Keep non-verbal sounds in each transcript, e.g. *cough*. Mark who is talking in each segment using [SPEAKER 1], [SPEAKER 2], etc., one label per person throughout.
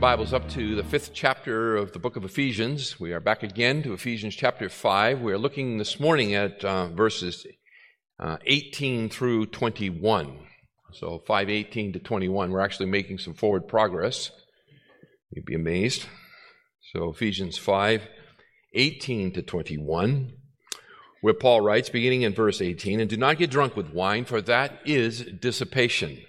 [SPEAKER 1] your Bibles up to the fifth chapter of the book of Ephesians. We are back again to Ephesians chapter 5. We are looking this morning at uh, verses uh, 18 through 21. So 518 to 21. We're actually making some forward progress. You'd be amazed. So Ephesians 5 18 to 21, where Paul writes, beginning in verse 18, And do not get drunk with wine, for that is dissipation,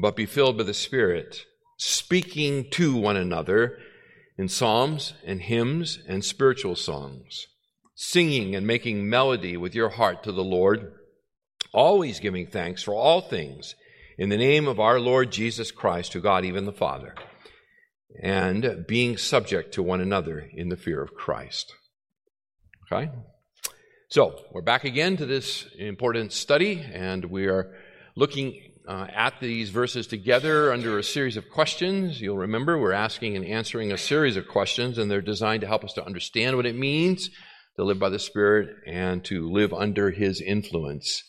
[SPEAKER 1] but be filled with the Spirit speaking to one another in psalms and hymns and spiritual songs, singing and making melody with your heart to the Lord, always giving thanks for all things in the name of our Lord Jesus Christ to God, even the Father, and being subject to one another in the fear of Christ. Okay? So, we're back again to this important study, and we are looking uh, at these verses together under a series of questions. You'll remember we're asking and answering a series of questions, and they're designed to help us to understand what it means to live by the Spirit and to live under His influence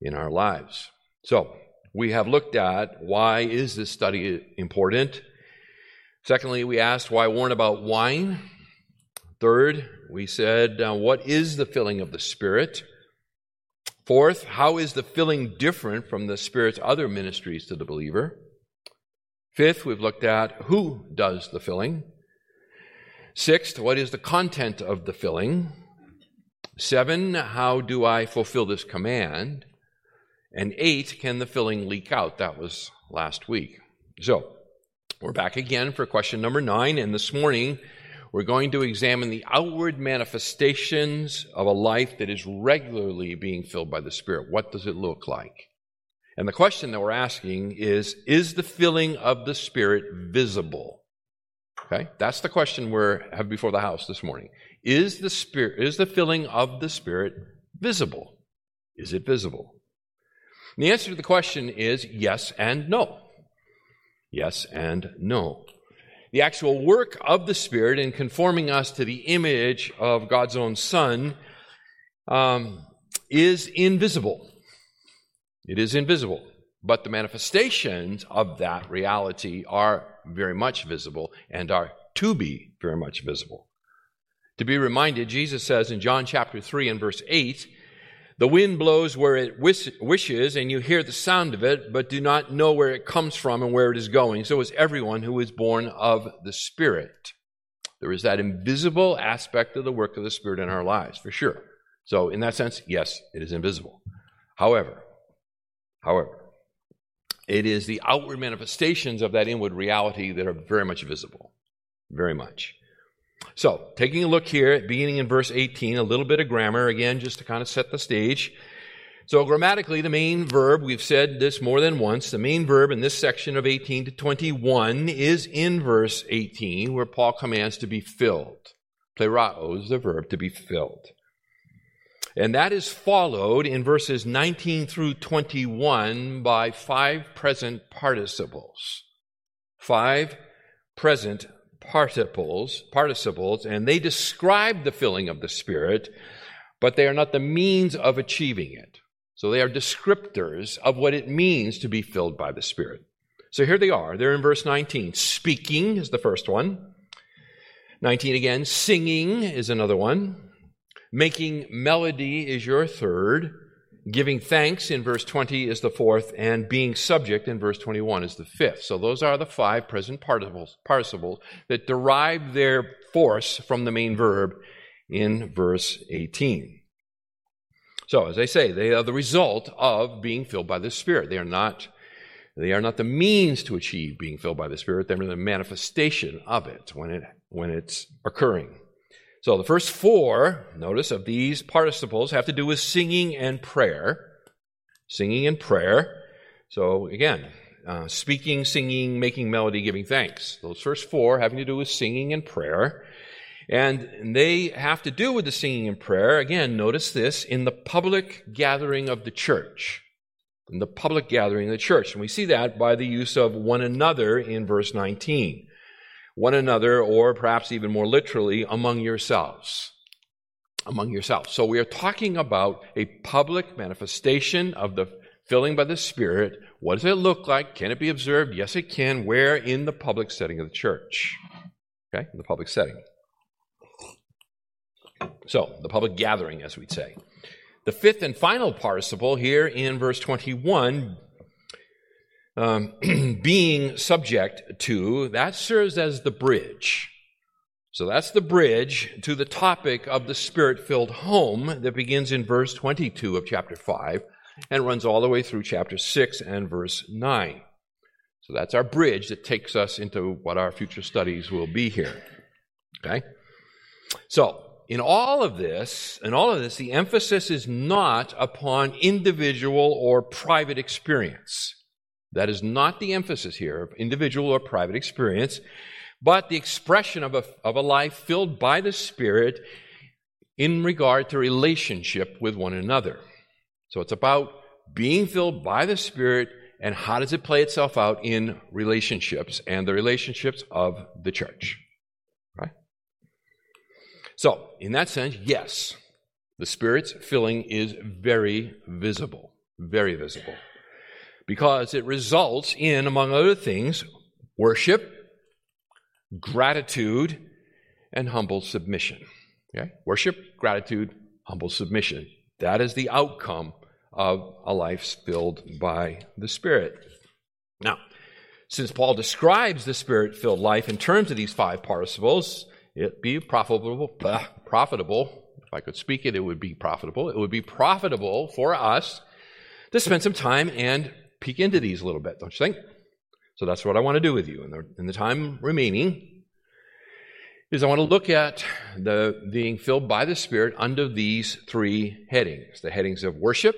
[SPEAKER 1] in our lives. So, we have looked at why is this study important. Secondly, we asked why warn about wine. Third, we said uh, what is the filling of the Spirit. Fourth, how is the filling different from the Spirit's other ministries to the believer? Fifth, we've looked at who does the filling. Sixth, what is the content of the filling? Seven, how do I fulfill this command? And eight, can the filling leak out? That was last week. So, we're back again for question number nine, and this morning we're going to examine the outward manifestations of a life that is regularly being filled by the Spirit. What does it look like? And the question that we're asking is Is the filling of the Spirit visible? Okay, that's the question we have before the house this morning. Is the Spirit, is the filling of the Spirit visible? Is it visible? And the answer to the question is yes and no. Yes and no the actual work of the Spirit in conforming us to the image of God's own Son um, is invisible. It is invisible. But the manifestations of that reality are very much visible and are to be very much visible. To be reminded, Jesus says in John chapter 3 and verse 8, the wind blows where it wishes, and you hear the sound of it, but do not know where it comes from and where it is going. So is everyone who is born of the Spirit. There is that invisible aspect of the work of the Spirit in our lives, for sure. So, in that sense, yes, it is invisible. However, however, it is the outward manifestations of that inward reality that are very much visible. Very much. So, taking a look here, at beginning in verse 18, a little bit of grammar, again, just to kind of set the stage. So, grammatically, the main verb, we've said this more than once, the main verb in this section of 18 to 21 is in verse 18, where Paul commands to be filled. Plerao is the verb to be filled. And that is followed in verses 19 through 21 by five present participles. Five present participles, participles, and they describe the filling of the Spirit, but they are not the means of achieving it. So they are descriptors of what it means to be filled by the Spirit. So here they are. They're in verse 19. Speaking is the first one. 19 again. Singing is another one. Making melody is your third. Giving thanks in verse 20 is the fourth, and being subject in verse 21 is the fifth. So those are the five present participles, that derive their force from the main verb in verse 18. So, as I say, they are the result of being filled by the Spirit. They are not, they are not the means to achieve being filled by the Spirit. They're the manifestation of it when, it when it's occurring. So the first four, notice, of these participles have to do with singing and prayer. Singing and prayer. So again, uh, speaking, singing, making melody, giving thanks. Those first four having to do with singing and prayer. And they have to do with the singing and prayer. Again, notice this in the public gathering of the church. In the public gathering of the church. And we see that by the use of one another in verse 19. One another, or perhaps even more literally, among yourselves. Among yourselves. So we are talking about a public manifestation of the filling by the Spirit. What does it look like? Can it be observed? Yes, it can. Where? In the public setting of the church. Okay? In the public setting. So, the public gathering, as we'd say. The fifth and final participle here in verse 21, um, *clears throat* being subject to, that serves as the bridge. So that's the bridge to the topic of the spirit filled home that begins in verse 22 of chapter 5 and runs all the way through chapter 6 and verse 9. So that's our bridge that takes us into what our future studies will be here. Okay? So, in all of this, in all of this, the emphasis is not upon individual or private experience. That is not the emphasis here of individual or private experience, but the expression of a, of a life filled by the Spirit in regard to relationship with one another. So it's about being filled by the Spirit and how does it play itself out in relationships and the relationships of the church. Right? So, in that sense, yes, the Spirit's filling is very visible, very visible, because it results in, among other things, worship, gratitude, and humble submission. Okay? Worship, gratitude, humble submission. That is the outcome of a life filled by the Spirit. Now, since Paul describes the Spirit filled life in terms of these five participles, it be profitable, profitable. If I could speak it, it would be profitable. It would be profitable for us to spend some time and peek into these a little bit, don't you think? So that's what I want to do with you in the, in the time remaining. Is I want to look at the being filled by the Spirit under these three headings: the headings of worship,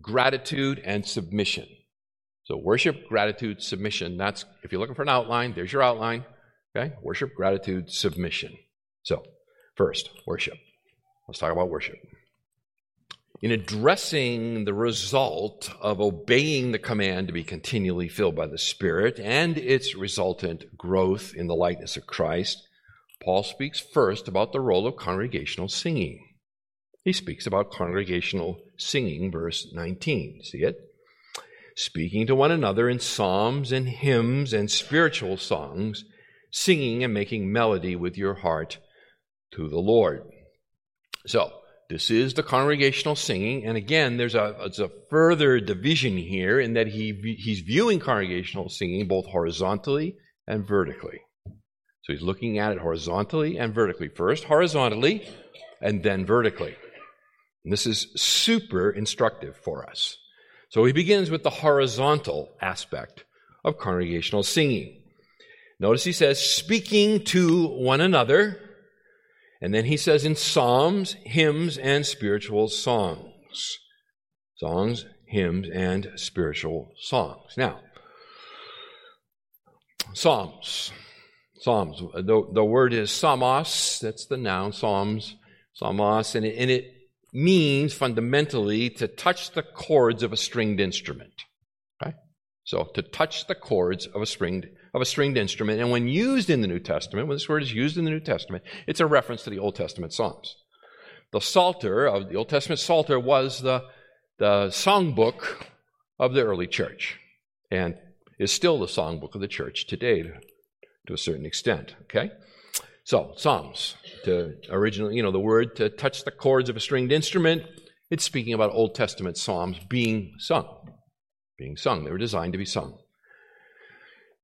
[SPEAKER 1] gratitude, and submission. So, worship, gratitude, submission. That's, if you're looking for an outline, there's your outline. Okay? Worship, gratitude, submission. So, first, worship. Let's talk about worship. In addressing the result of obeying the command to be continually filled by the Spirit and its resultant growth in the likeness of Christ, Paul speaks first about the role of congregational singing. He speaks about congregational singing, verse 19. See it? Speaking to one another in psalms and hymns and spiritual songs, singing and making melody with your heart to the Lord. So, this is the congregational singing, and again, there's a, there's a further division here in that he, he's viewing congregational singing both horizontally and vertically. So he's looking at it horizontally and vertically. First horizontally, and then vertically. And this is super instructive for us. So he begins with the horizontal aspect of congregational singing. Notice he says, speaking to one another. And then he says in psalms, hymns, and spiritual songs. Songs, hymns, and spiritual songs. Now, psalms. Psalms. The, the word is psalmos. That's the noun, psalms, psalmos. And it, and it means fundamentally to touch the chords of a stringed instrument. Okay? So to touch the chords of a stringed of a stringed instrument, and when used in the New Testament, when this word is used in the New Testament, it's a reference to the Old Testament Psalms. The Psalter of the Old Testament Psalter was the, the songbook of the early church, and is still the songbook of the church today to, to a certain extent. Okay? So, Psalms, to originally, you know, the word to touch the chords of a stringed instrument, it's speaking about Old Testament Psalms being sung. Being sung. They were designed to be sung.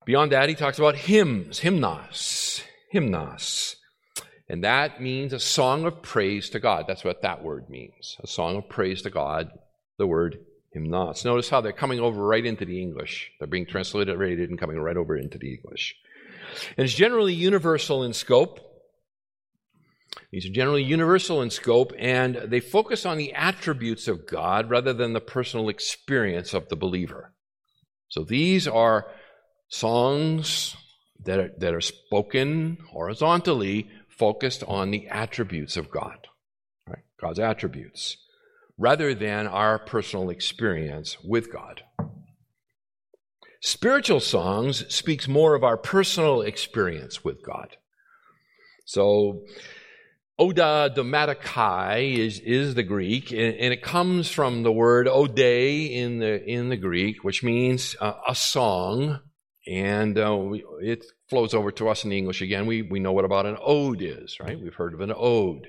[SPEAKER 1] Beyond that, he talks about hymns, hymnos, hymnos. And that means a song of praise to God. That's what that word means. A song of praise to God, the word hymnos. Notice how they're coming over right into the English. They're being transliterated and coming right over into the English. And it's generally universal in scope. These are generally universal in scope, and they focus on the attributes of God rather than the personal experience of the believer. So these are songs that are, that are spoken horizontally focused on the attributes of God, right? God's attributes, rather than our personal experience with God. Spiritual songs speaks more of our personal experience with God. So, Oda domatikai is, is the Greek, and, and, it comes from the word ode in the, in the Greek, which means uh, a song, and uh, we, it flows over to us in English again. We, we know what about an ode is, right? We've heard of an ode.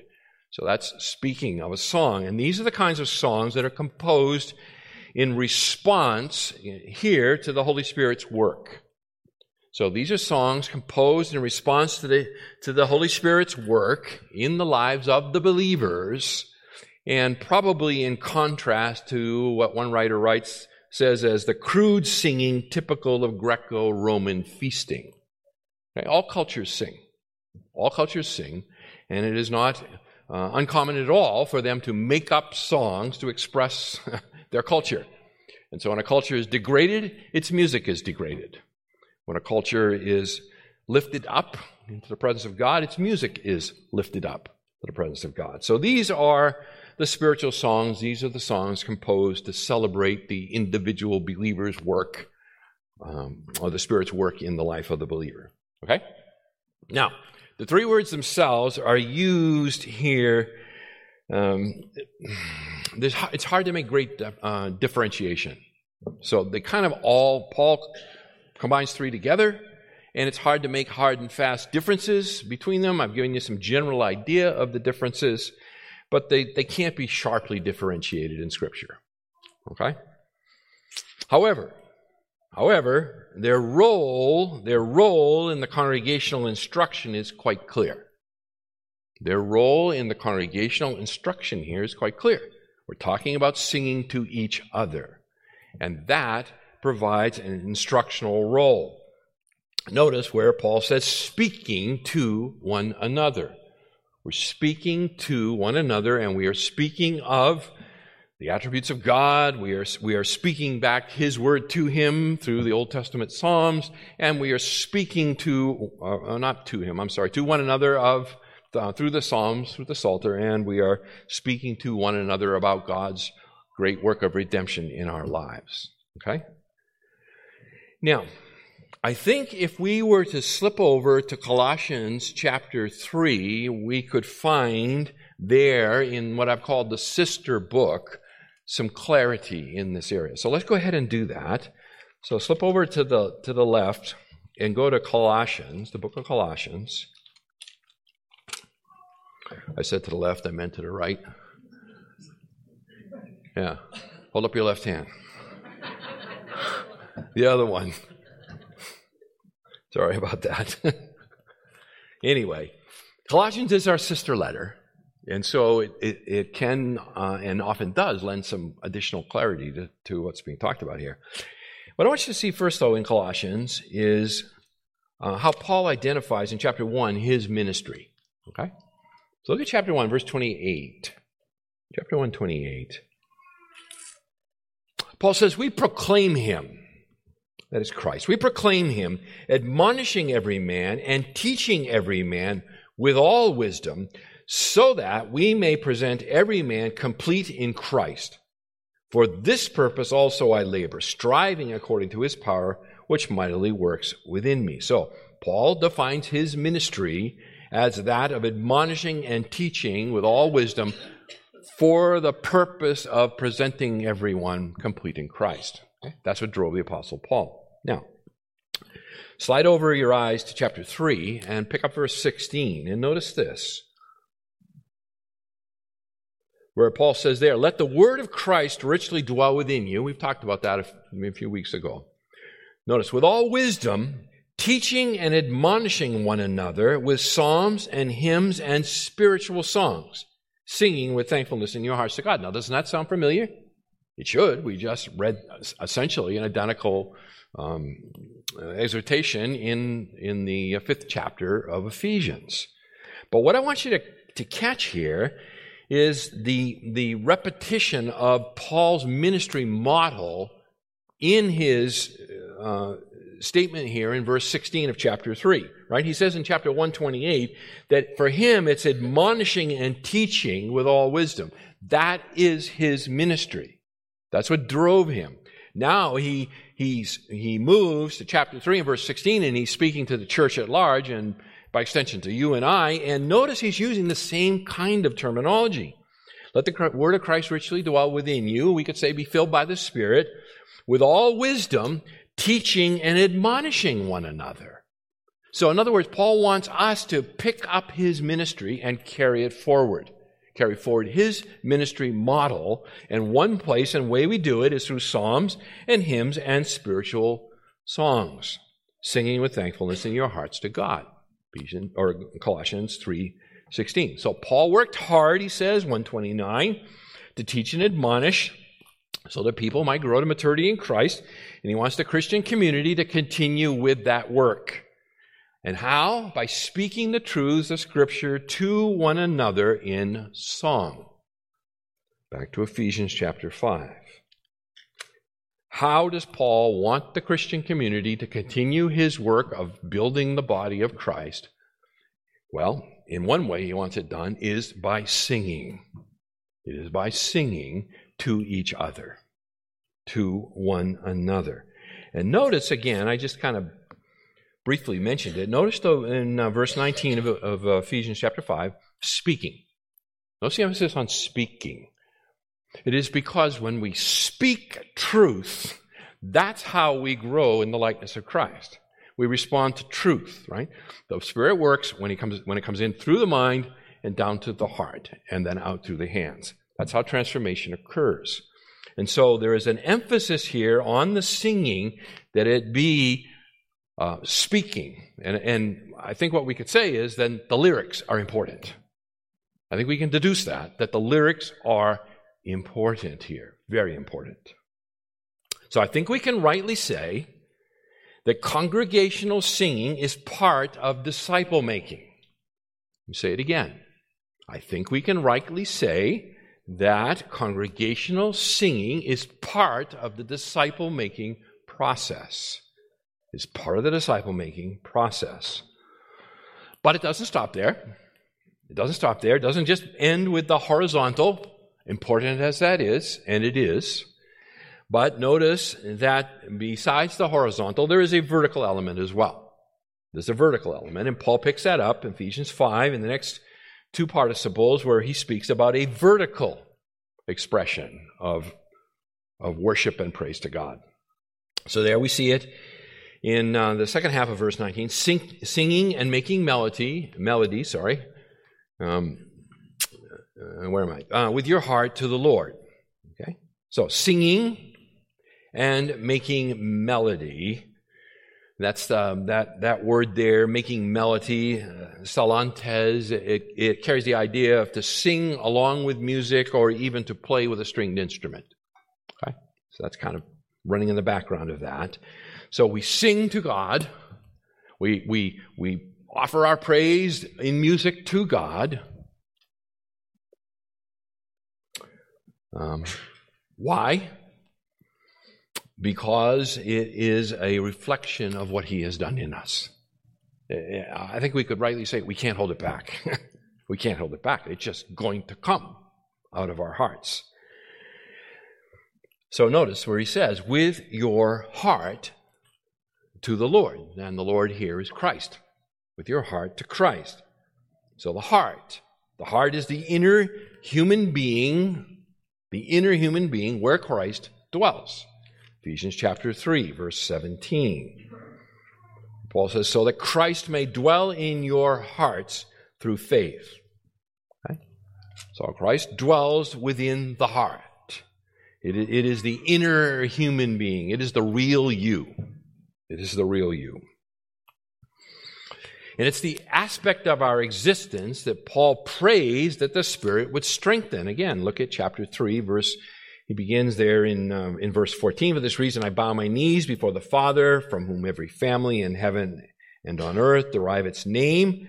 [SPEAKER 1] So that's speaking of a song. And these are the kinds of songs that are composed in response here to the Holy Spirit's work. So these are songs composed in response to the, to the Holy Spirit's work in the lives of the believers, and probably in contrast to what one writer writes, says as the crude singing typical of Greco Roman feasting. Okay? All cultures sing. All cultures sing, and it is not uh, uncommon at all for them to make up songs to express *laughs* their culture. And so when a culture is degraded, its music is degraded. When a culture is lifted up into the presence of God, its music is lifted up to the presence of God. So these are the spiritual songs. These are the songs composed to celebrate the individual believer's work um, or the Spirit's work in the life of the believer. Okay? Now, the three words themselves are used here um, it's hard to make great uh, differentiation. So they kind of all, Paul combines three together, and it's hard to make hard and fast differences between them. I've given you some general idea of the differences, but they, they can't be sharply differentiated in Scripture. Okay? However, however, their role, their role in the congregational instruction is quite clear. Their role in the congregational instruction here is quite clear. We're talking about singing to each other, and that provides an instructional role. Notice where Paul says, speaking to one another. We're speaking to one another, and we are speaking of the attributes of God. We are, we are speaking back His word to Him through the Old Testament Psalms, and we are speaking to, uh, not to Him, I'm sorry, to one another of uh, through the Psalms, through the Psalter, and we are speaking to one another about God's great work of redemption in our lives. Okay? Now, I think if we were to slip over to Colossians chapter 3, we could find there in what I've called the sister book some clarity in this area. So let's go ahead and do that. So slip over to the to the left and go to Colossians, the book of Colossians. I said to the left, I meant to the right. Yeah. Hold up your left hand. *laughs* The other one. Sorry about that. *laughs* anyway, Colossians is our sister letter. And so it, it, it can uh, and often does lend some additional clarity to, to what's being talked about here. What I want you to see first, though, in Colossians is uh, how Paul identifies in chapter 1 his ministry. Okay? So look at chapter 1, verse 28. Chapter 1, 28. Paul says, We proclaim him. That is Christ. We proclaim him, admonishing every man and teaching every man with all wisdom, so that we may present every man complete in Christ. For this purpose also I labor, striving according to his power, which mightily works within me. So, Paul defines his ministry as that of admonishing and teaching with all wisdom for the purpose of presenting everyone complete in Christ. That's what drove the Apostle Paul. Now, slide over your eyes to chapter 3 and pick up verse 16 and notice this. Where Paul says there, let the word of Christ richly dwell within you. We've talked about that a few weeks ago. Notice, with all wisdom, teaching and admonishing one another with psalms and hymns and spiritual songs, singing with thankfulness in your hearts to God. Now, doesn't that sound familiar? It should. We just read essentially an identical um, exhortation in, in the fifth chapter of Ephesians. But what I want you to, to catch here is the, the repetition of Paul's ministry model in his uh, statement here in verse 16 of chapter 3, right? He says in chapter 128 that for him it's admonishing and teaching with all wisdom. That is his ministry. That's what drove him. Now he, he's, he moves to chapter 3 and verse 16 and he's speaking to the church at large and by extension to you and I. And notice he's using the same kind of terminology. Let the word of Christ richly dwell within you. We could say be filled by the Spirit with all wisdom, teaching and admonishing one another. So, in other words, Paul wants us to pick up his ministry and carry it forward. Carry forward his ministry model. And one place and way we do it is through psalms and hymns and spiritual songs, singing with thankfulness in your hearts to God. Ephesians or Colossians 3:16. So Paul worked hard, he says, 129, to teach and admonish so that people might grow to maturity in Christ. And he wants the Christian community to continue with that work. And how? By speaking the truths of Scripture to one another in song. Back to Ephesians chapter 5. How does Paul want the Christian community to continue his work of building the body of Christ? Well, in one way he wants it done is by singing. It is by singing to each other, to one another. And notice again, I just kind of briefly mentioned it. Notice though in uh, verse 19 of, of uh, Ephesians chapter 5, speaking. Notice the emphasis on speaking. It is because when we speak truth, that's how we grow in the likeness of Christ. We respond to truth, right? The Spirit works when, he comes, when it comes in through the mind and down to the heart and then out through the hands. That's how transformation occurs. And so there is an emphasis here on the singing that it be uh, speaking. And, and I think what we could say is then the lyrics are important. I think we can deduce that, that the lyrics are important here, very important. So I think we can rightly say that congregational singing is part of disciple making. Let me say it again. I think we can rightly say that congregational singing is part of the disciple making process. It's part of the disciple making process. But it doesn't stop there. It doesn't stop there. It doesn't just end with the horizontal, important as that is, and it is. But notice that besides the horizontal, there is a vertical element as well. There's a vertical element, and Paul picks that up in Ephesians 5 in the next two participles where he speaks about a vertical expression of, of worship and praise to God. So there we see it in uh, the second half of verse 19, sing, singing and making melody, melody, sorry. Um, uh, where am I? Uh, with your heart to the Lord. Okay? So singing and making melody that's um, that that word there, making melody, uh, psallantes. It, it carries the idea of to sing along with music, or even to play with a stringed instrument. Okay, so that's kind of running in the background of that. So we sing to God. We we we offer our praise in music to God. Um, why? because it is a reflection of what He has done in us. I think we could rightly say we can't hold it back. *laughs* we can't hold it back. It's just going to come out of our hearts. So notice where he says, with your heart to the Lord. Oh. And the Lord here is Christ. With your heart to Christ. So the heart. The heart is the inner human being, the inner human being where Christ dwells. Ephesians chapter 3, verse 17. Paul says, so that Christ may dwell in your hearts through faith. Okay? So Christ dwells within the heart. It, it is the inner human being, it is the real you. It is the real you. And it's the aspect of our existence that Paul prays that the Spirit would strengthen. Again, look at chapter 3, verse he begins there in, um, in verse 14 For this reason I bow my knees before the Father, from whom every family in heaven and on earth derive its name,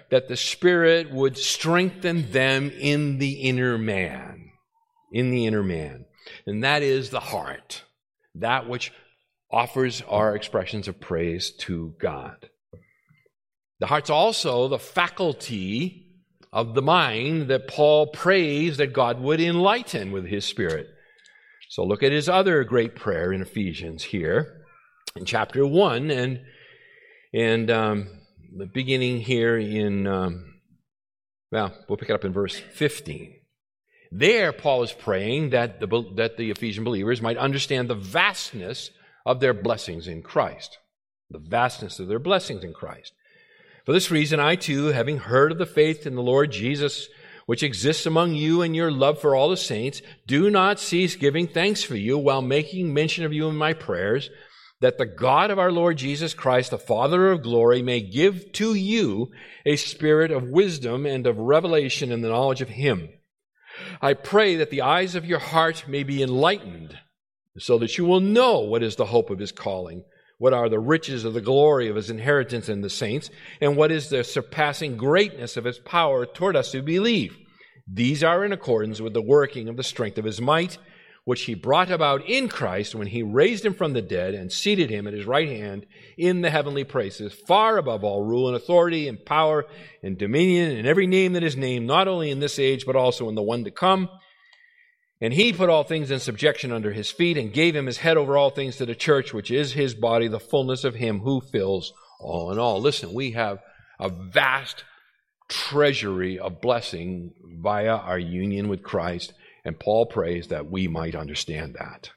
[SPEAKER 1] that the Spirit would strengthen them in the inner man. In the inner man. And that is the heart, that which offers our expressions of praise to God. The heart's also the faculty of the mind that Paul prays that God would enlighten with his Spirit. So look at his other great prayer in Ephesians here in chapter 1 and and um, beginning here in, um, well, we'll pick it up in verse 15. There, Paul is praying that the, that the Ephesian believers might understand the vastness of their blessings in Christ. The vastness of their blessings in Christ. For this reason, I too, having heard of the faith in the Lord Jesus, which exists among you and your love for all the saints, do not cease giving thanks for you while making mention of you in my prayers that the God of our Lord Jesus Christ, the Father of glory, may give to you a spirit of wisdom and of revelation in the knowledge of Him. I pray that the eyes of your heart may be enlightened, so that you will know what is the hope of His calling, what are the riches of the glory of His inheritance in the saints, and what is the surpassing greatness of His power toward us who believe. These are in accordance with the working of the strength of His might which he brought about in Christ when he raised him from the dead and seated him at his right hand in the heavenly places, far above all rule and authority and power and dominion and every name that is named, not only in this age, but also in the one to come. And he put all things in subjection under his feet and gave him his head over all things to the church, which is his body, the fullness of him who fills all in all. Listen, we have a vast treasury of blessing via our union with Christ and Paul prays that we might understand that,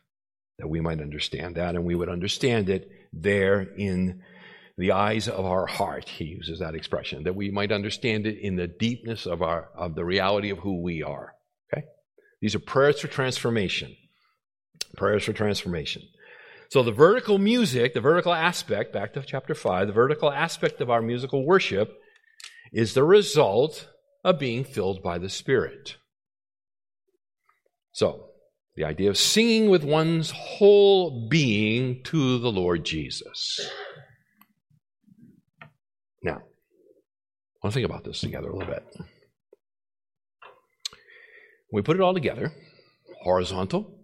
[SPEAKER 1] that we might understand that, and we would understand it there in the eyes of our heart. He uses that expression, that we might understand it in the deepness of our of the reality of who we are. Okay, these are prayers for transformation. Prayers for transformation. So the vertical music, the vertical aspect, back to chapter 5, the vertical aspect of our musical worship is the result of being filled by the Spirit. So, the idea of singing with one's whole being to the Lord Jesus. Now, I want to think about this together a little bit. We put it all together horizontal,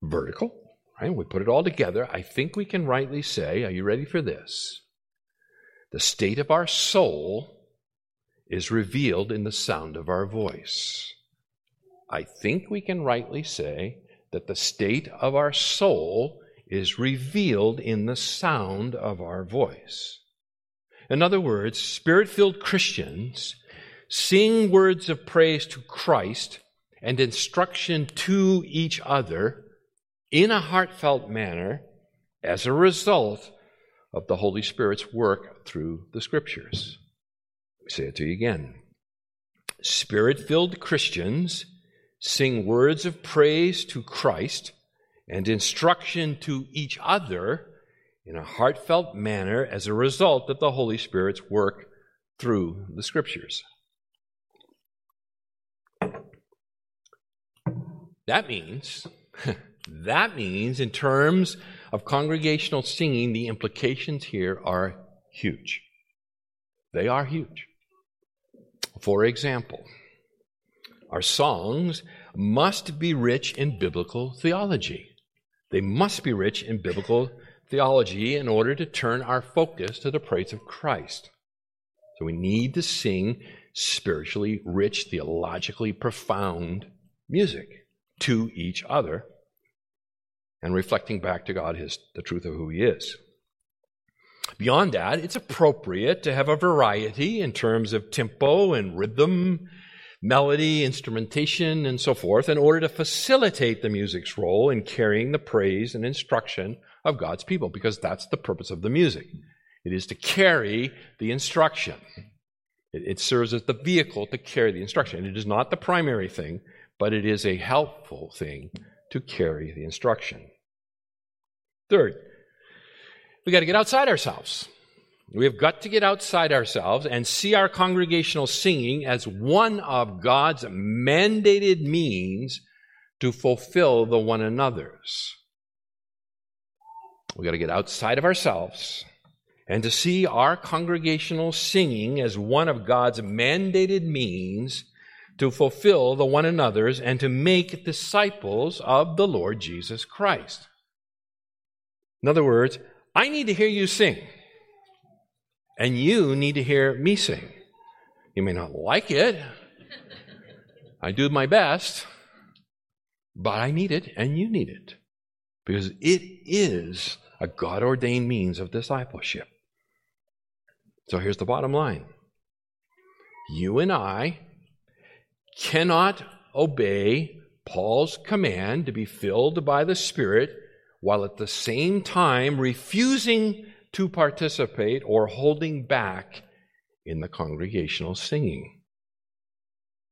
[SPEAKER 1] vertical, right? We put it all together. I think we can rightly say, are you ready for this? The state of our soul is revealed in the sound of our voice. I think we can rightly say that the state of our soul is revealed in the sound of our voice. In other words, spirit filled Christians sing words of praise to Christ and instruction to each other in a heartfelt manner as a result of the Holy Spirit's work through the Scriptures. Let me say it to you again. Spirit filled Christians sing words of praise to Christ and instruction to each other in a heartfelt manner as a result of the Holy Spirit's work through the Scriptures. That means, *laughs* that means, in terms of congregational singing, the implications here are huge. They are huge. For example, our songs must be rich in biblical theology. They must be rich in biblical theology in order to turn our focus to the praise of Christ. So we need to sing spiritually rich, theologically profound music to each other and reflecting back to God his, the truth of who He is. Beyond that, it's appropriate to have a variety in terms of tempo and rhythm melody, instrumentation, and so forth, in order to facilitate the music's role in carrying the praise and instruction of God's people, because that's the purpose of the music. It is to carry the instruction. It, it serves as the vehicle to carry the instruction. It is not the primary thing, but it is a helpful thing to carry the instruction. Third, we got to get outside ourselves. We have got to get outside ourselves and see our congregational singing as one of God's mandated means to fulfill the one another's. We got to get outside of ourselves and to see our congregational singing as one of God's mandated means to fulfill the one another's and to make disciples of the Lord Jesus Christ. In other words, I need to hear you sing, and you need to hear me sing. You may not like it. I do my best, but I need it, and you need it. Because it is a God ordained means of discipleship. So here's the bottom line you and I cannot obey Paul's command to be filled by the Spirit while at the same time refusing to participate or holding back in the congregational singing.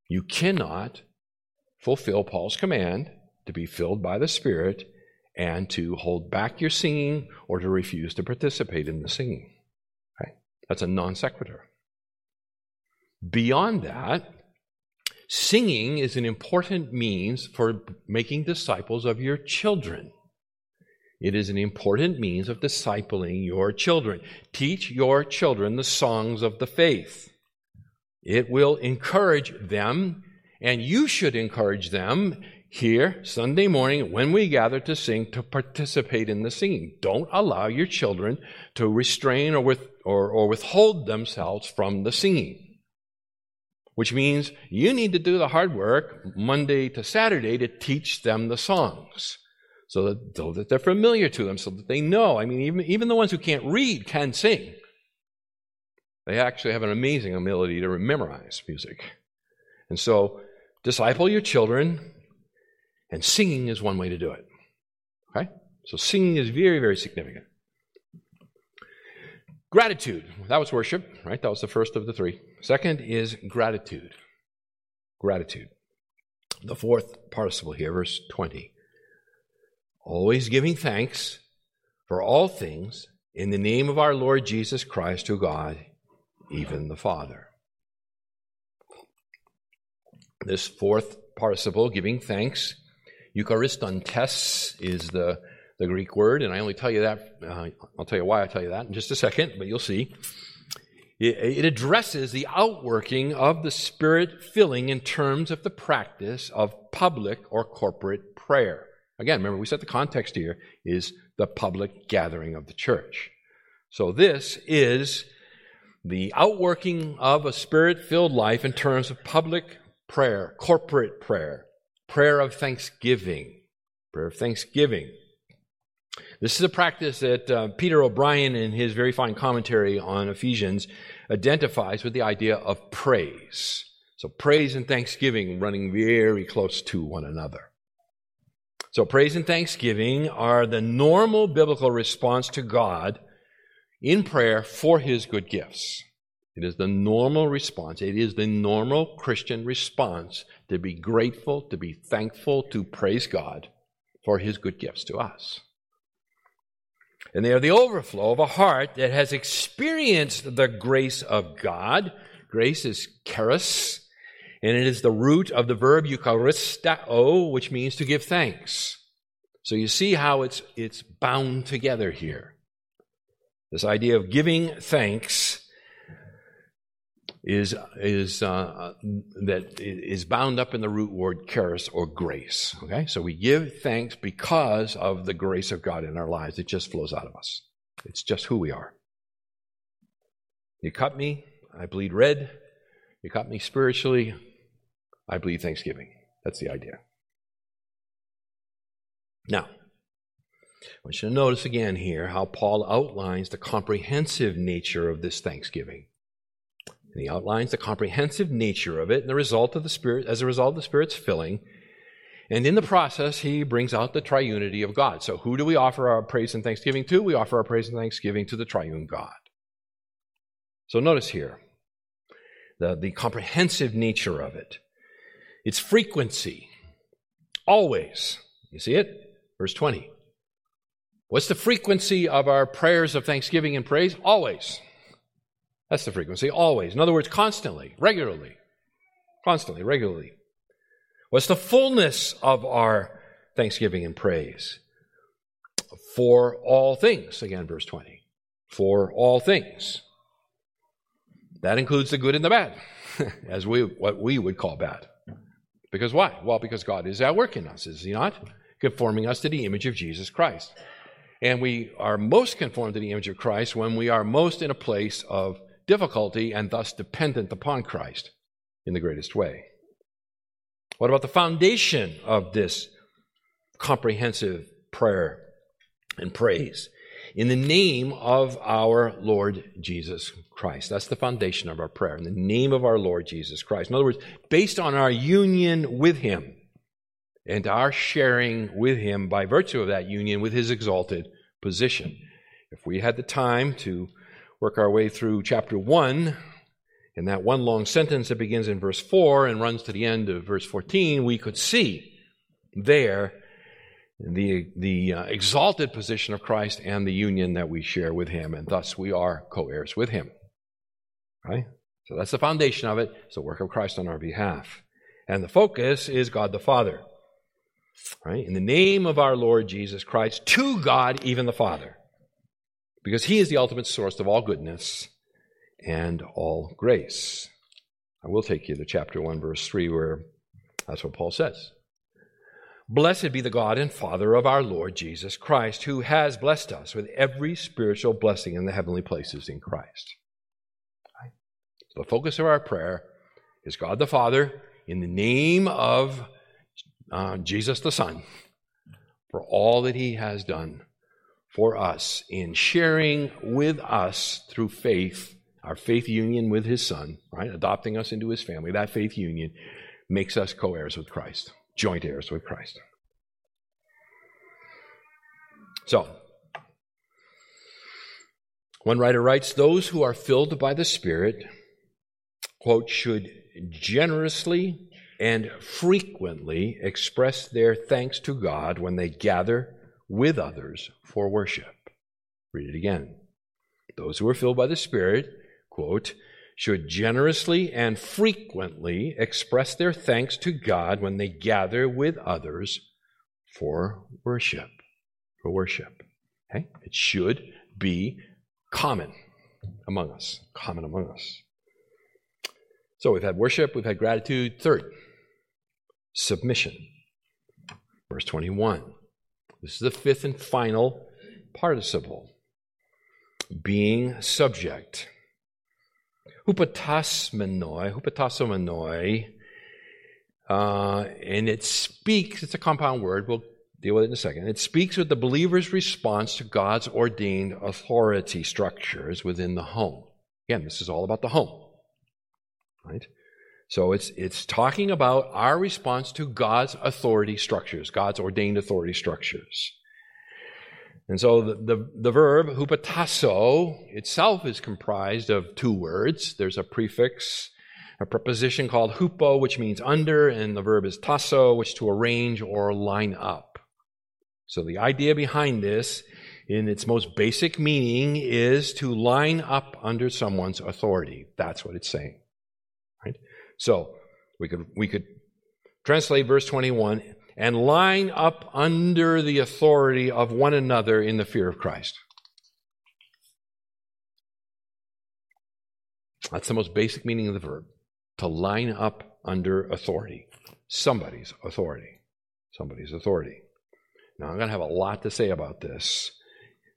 [SPEAKER 1] You cannot fulfill Paul's command to be filled by the Spirit and to hold back your singing or to refuse to participate in the singing. That's a non sequitur. Beyond that, singing is an important means for making disciples of your children. It is an important means of discipling your children. Teach your children the songs of the faith. It will encourage them, and you should encourage them here Sunday morning when we gather to sing to participate in the singing. Don't allow your children to restrain or, with, or, or withhold themselves from the singing. Which means you need to do the hard work Monday to Saturday to teach them the songs so that, so that they're familiar to them, so that they know. I mean, even, even the ones who can't read can sing. They actually have an amazing ability to memorize music. And so, disciple your children, and singing is one way to do it. Okay? So, singing is very, very significant. Gratitude. That was worship, right? That was the first of the three. Second is gratitude. Gratitude. The fourth participle here, verse 20 always giving thanks for all things in the name of our Lord Jesus Christ to God, even the Father. This fourth participle, giving thanks, Eucharistontes is the, the Greek word, and I only tell you that, uh, I'll tell you why I tell you that in just a second, but you'll see. It, it addresses the outworking of the Spirit filling in terms of the practice of public or corporate prayer. Again, remember, we said the context here is the public gathering of the church. So this is the outworking of a spirit filled life in terms of public prayer, corporate prayer, prayer of thanksgiving. Prayer of thanksgiving. This is a practice that uh, Peter O'Brien, in his very fine commentary on Ephesians, identifies with the idea of praise. So, praise and thanksgiving running very close to one another. So, praise and thanksgiving are the normal biblical response to God in prayer for his good gifts. It is the normal response. It is the normal Christian response to be grateful, to be thankful, to praise God for his good gifts to us. And they are the overflow of a heart that has experienced the grace of God. Grace is charis, and it is the root of the verb eucharistao, which means to give thanks. So you see how it's, it's bound together here. This idea of giving thanks is, is, uh, that is bound up in the root word charis or grace. Okay? So we give thanks because of the grace of God in our lives. It just flows out of us. It's just who we are. You cut me, I bleed red. You cut me spiritually, I believe thanksgiving. That's the idea. Now, I want you to notice again here how Paul outlines the comprehensive nature of this thanksgiving. And he outlines the comprehensive nature of it and the result of the Spirit, as a result of the Spirit's filling. And in the process, he brings out the triunity of God. So, who do we offer our praise and thanksgiving to? We offer our praise and thanksgiving to the triune God. So, notice here the, the comprehensive nature of it its frequency. always. You see it? Verse 20. What's the frequency of our prayers of thanksgiving and praise? Always. That's the frequency, always. In other words, constantly, regularly. Constantly, regularly. What's the fullness of our thanksgiving and praise? For all things, again, verse 20. For all things. That includes the good and the bad, *laughs* as we what we would call bad. Because why? Well, because God is at work in us, is He not? Conforming us to the image of Jesus Christ. And we are most conformed to the image of Christ when we are most in a place of difficulty and thus dependent upon Christ in the greatest way. What about the foundation of this comprehensive prayer and praise? In the name of our Lord Jesus Christ. That's the foundation of our prayer. In the name of our Lord Jesus Christ. In other words, based on our union with Him and our sharing with Him by virtue of that union with His exalted position. If we had the time to work our way through chapter 1, in that one long sentence that begins in verse 4 and runs to the end of verse 14, we could see there the, the uh, exalted position of Christ and the union that we share with Him, and thus we are co heirs with Him. Right? So that's the foundation of it. It's the work of Christ on our behalf. And the focus is God the Father. Right? In the name of our Lord Jesus Christ, to God, even the Father because He is the ultimate source of all goodness and all grace. I will take you to chapter 1, verse 3, where that's what Paul says. Blessed be the God and Father of our Lord Jesus Christ, who has blessed us with every spiritual blessing in the heavenly places in Christ. The focus of our prayer is God the Father in the name of uh, Jesus the Son for all that he has done for us in sharing with us through faith, our faith union with his son, right? Adopting us into his family. That faith union makes us co heirs with Christ, joint heirs with Christ. So, one writer writes, Those who are filled by the Spirit, quote, should generously and frequently express their thanks to God when they gather with others for worship. Read it again. Those who are filled by the Spirit, quote, should generously and frequently express their thanks to God when they gather with others for worship. For worship. Okay? It should be common among us. Common among us. So we've had worship, we've had gratitude. Third, submission. Verse 21. This is the fifth and final participle. Being subject. Hupotasmenoi, hupotasomenoi, uh, and it speaks, it's a compound word, we'll deal with it in a second. It speaks with the believer's response to God's ordained authority structures within the home. Again, this is all about the home, right? So it's, it's talking about our response to God's authority structures, God's ordained authority structures. And so the, the, the, verb hupotasso itself is comprised of two words. There's a prefix, a preposition called hupo, which means under, and the verb is tasso, which to arrange or line up. So the idea behind this, in its most basic meaning, is to line up under someone's authority. That's what it's saying. Right? So we could we could translate verse 21 and line up under the authority of one another in the fear of Christ. That's the most basic meaning of the verb. To line up under authority. Somebody's authority. Somebody's authority. Now, I'm going to have a lot to say about this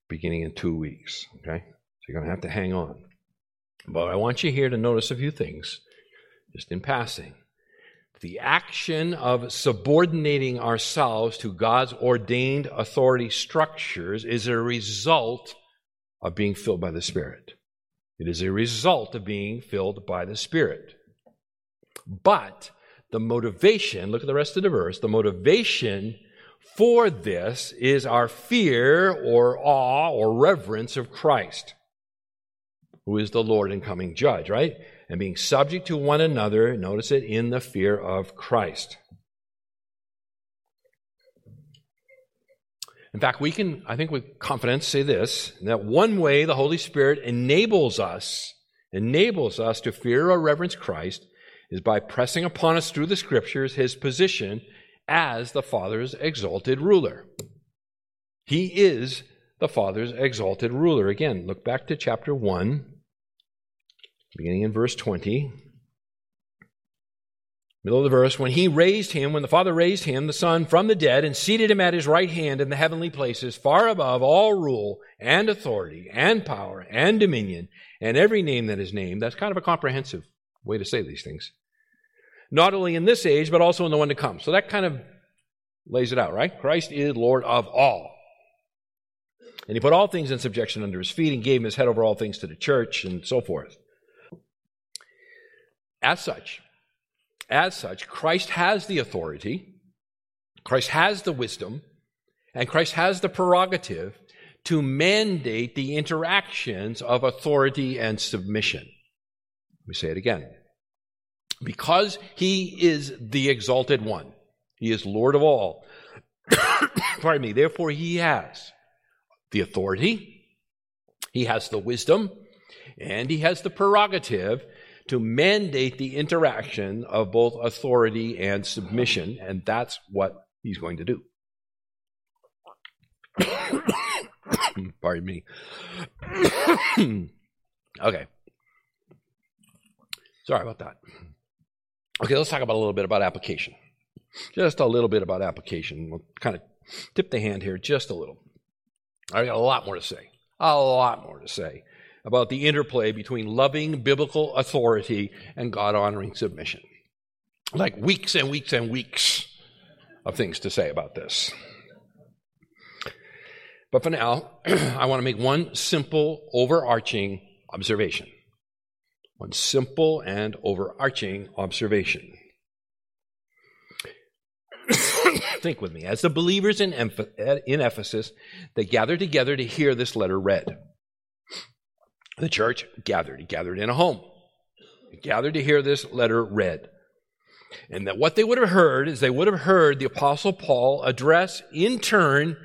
[SPEAKER 1] beginning in two weeks. Okay? So you're going to have to hang on. But I want you here to notice a few things just in passing. The action of subordinating ourselves to God's ordained authority structures is a result of being filled by the Spirit. It is a result of being filled by the Spirit. But the motivation, look at the rest of the verse, the motivation for this is our fear or awe or reverence of Christ, who is the Lord and coming judge, right? And being subject to one another, notice it, in the fear of Christ. In fact, we can, I think with confidence, say this that one way the Holy Spirit enables us, enables us to fear or reverence Christ is by pressing upon us through the scriptures his position as the Father's exalted ruler. He is the Father's exalted ruler. Again, look back to chapter 1, beginning in verse 20. Middle of the verse, when he raised him, when the Father raised him, the Son, from the dead and seated him at his right hand in the heavenly places, far above all rule and authority and power and dominion and every name that is named. That's kind of a comprehensive way to say these things. Not only in this age, but also in the one to come. So that kind of lays it out, right? Christ is Lord of all. And he put all things in subjection under his feet and gave him his head over all things to the church and so forth. As such, as such, Christ has the authority, Christ has the wisdom, and Christ has the prerogative to mandate the interactions of authority and submission. Let me say it again. Because he is the exalted one, he is Lord of all. *coughs* Pardon me. Therefore, he has the authority, he has the wisdom, and he has the prerogative to mandate the interaction of both authority and submission, and that's what he's going to do. *coughs* Pardon me. *coughs* okay. Sorry about that. Okay, let's talk about a little bit about application. Just a little bit about application. We'll kind of tip the hand here just a little. I got a lot more to say. A lot more to say about the interplay between loving biblical authority and God honoring submission. Like weeks and weeks and weeks of things to say about this. But for now, *clears throat* I want to make one simple, overarching observation. One simple and overarching observation. *coughs* Think with me. As the believers in, Ephesus, they gathered together to hear this letter read the church gathered. He gathered in a home. He gathered to hear this letter read. And that what they would have heard is they would have heard the Apostle Paul address in turn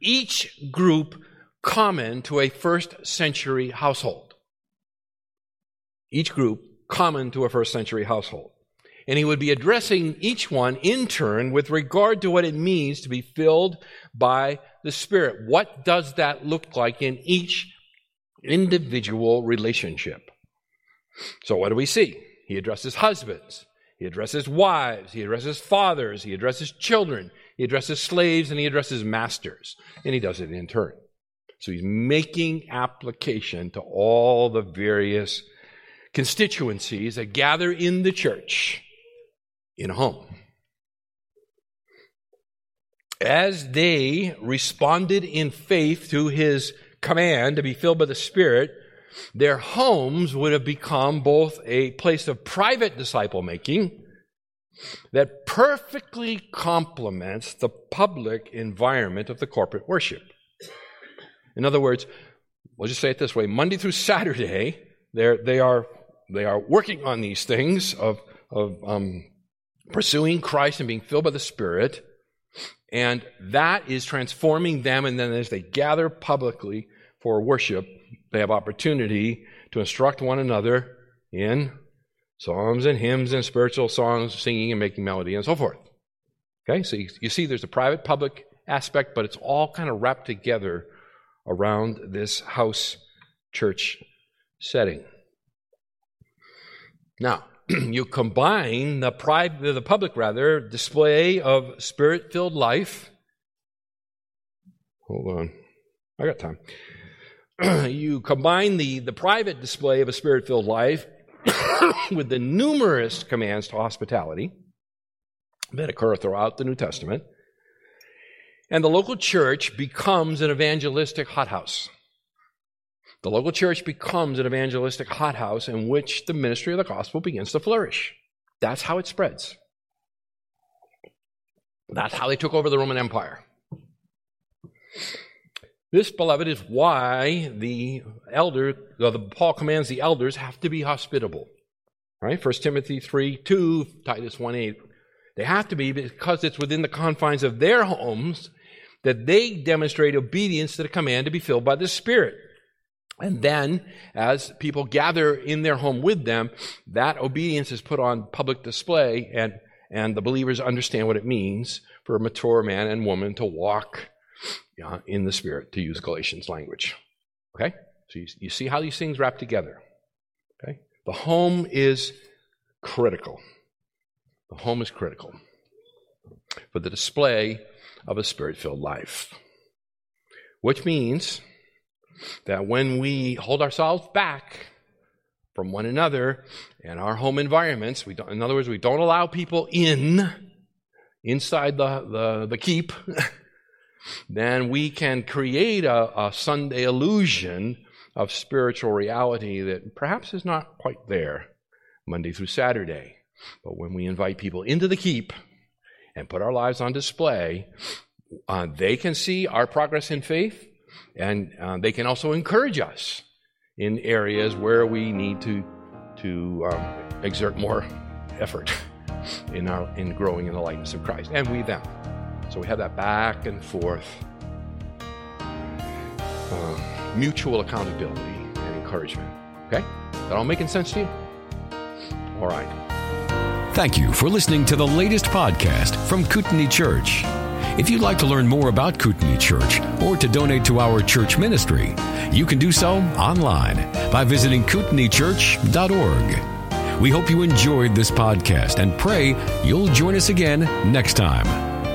[SPEAKER 1] each group common to a first century household. Each group common to a first century household. And he would be addressing each one in turn with regard to what it means to be filled by the Spirit. What does that look like in each individual relationship. So, what do we see? He addresses husbands, he addresses wives, he addresses fathers, he addresses children, he addresses slaves, and he addresses masters. And he does it in turn. So, he's making application to all the various constituencies that gather in the church in a home. As they responded in faith to his command to be filled by the Spirit, their homes would have become both a place of private disciple making that perfectly complements the public environment of the corporate worship. In other words, we'll just say it this way Monday through Saturday, they are, they are working on these things of, of um, pursuing Christ and being filled by the Spirit. And that is transforming them. And then as they gather publicly for worship, they have opportunity to instruct one another in psalms and hymns and spiritual songs, singing and making melody and so forth. Okay, so you, you see there's a private public aspect, but it's all kind of wrapped together around this house church setting. Now, *clears throat* you combine the private, the public rather, display of spirit-filled life. Hold on, I got time. *clears throat* you combine the, the private display of a spirit-filled life *coughs* with the numerous commands to hospitality that occur throughout the New Testament, and the local church becomes an evangelistic hothouse. The local church becomes an evangelistic hothouse in which the ministry of the gospel begins to flourish. That's how it spreads. That's how they took over the Roman Empire. This, beloved, is why the elder, the, Paul commands the elders have to be hospitable. Right? 1 Timothy 3 2, Titus 1 8. They have to be because it's within the confines of their homes that they demonstrate obedience to the command to be filled by the Spirit. And then, as people gather in their home with them, that obedience is put on public display, and, and the believers understand what it means for a mature man and woman to walk uh, in the Spirit, to use Galatians language. Okay? So you, you see how these things wrap together. Okay? The home is critical. The home is critical for the display of a spirit filled life. Which means that when we hold ourselves back from one another and our home environments, we don't, in other words, we don't allow people in inside the, the, the keep, *laughs* then we can create a, a Sunday illusion of spiritual reality that perhaps is not quite there Monday through Saturday. But when we invite people into the keep and put our lives on display, uh, they can see our progress in faith and uh, they can also encourage us in areas where we need to, to um, exert more effort in, our, in growing in the likeness of Christ, and we them. So we have that back and forth um, mutual accountability and encouragement. Okay? That all making sense to you? All right.
[SPEAKER 2] Thank you for listening to the latest podcast from Kootenai Church. If you'd like to learn more about Kootenai Church or to donate to our church ministry, you can do so online by visiting kootenaichurch.org. We hope you enjoyed this podcast and pray you'll join us again next time.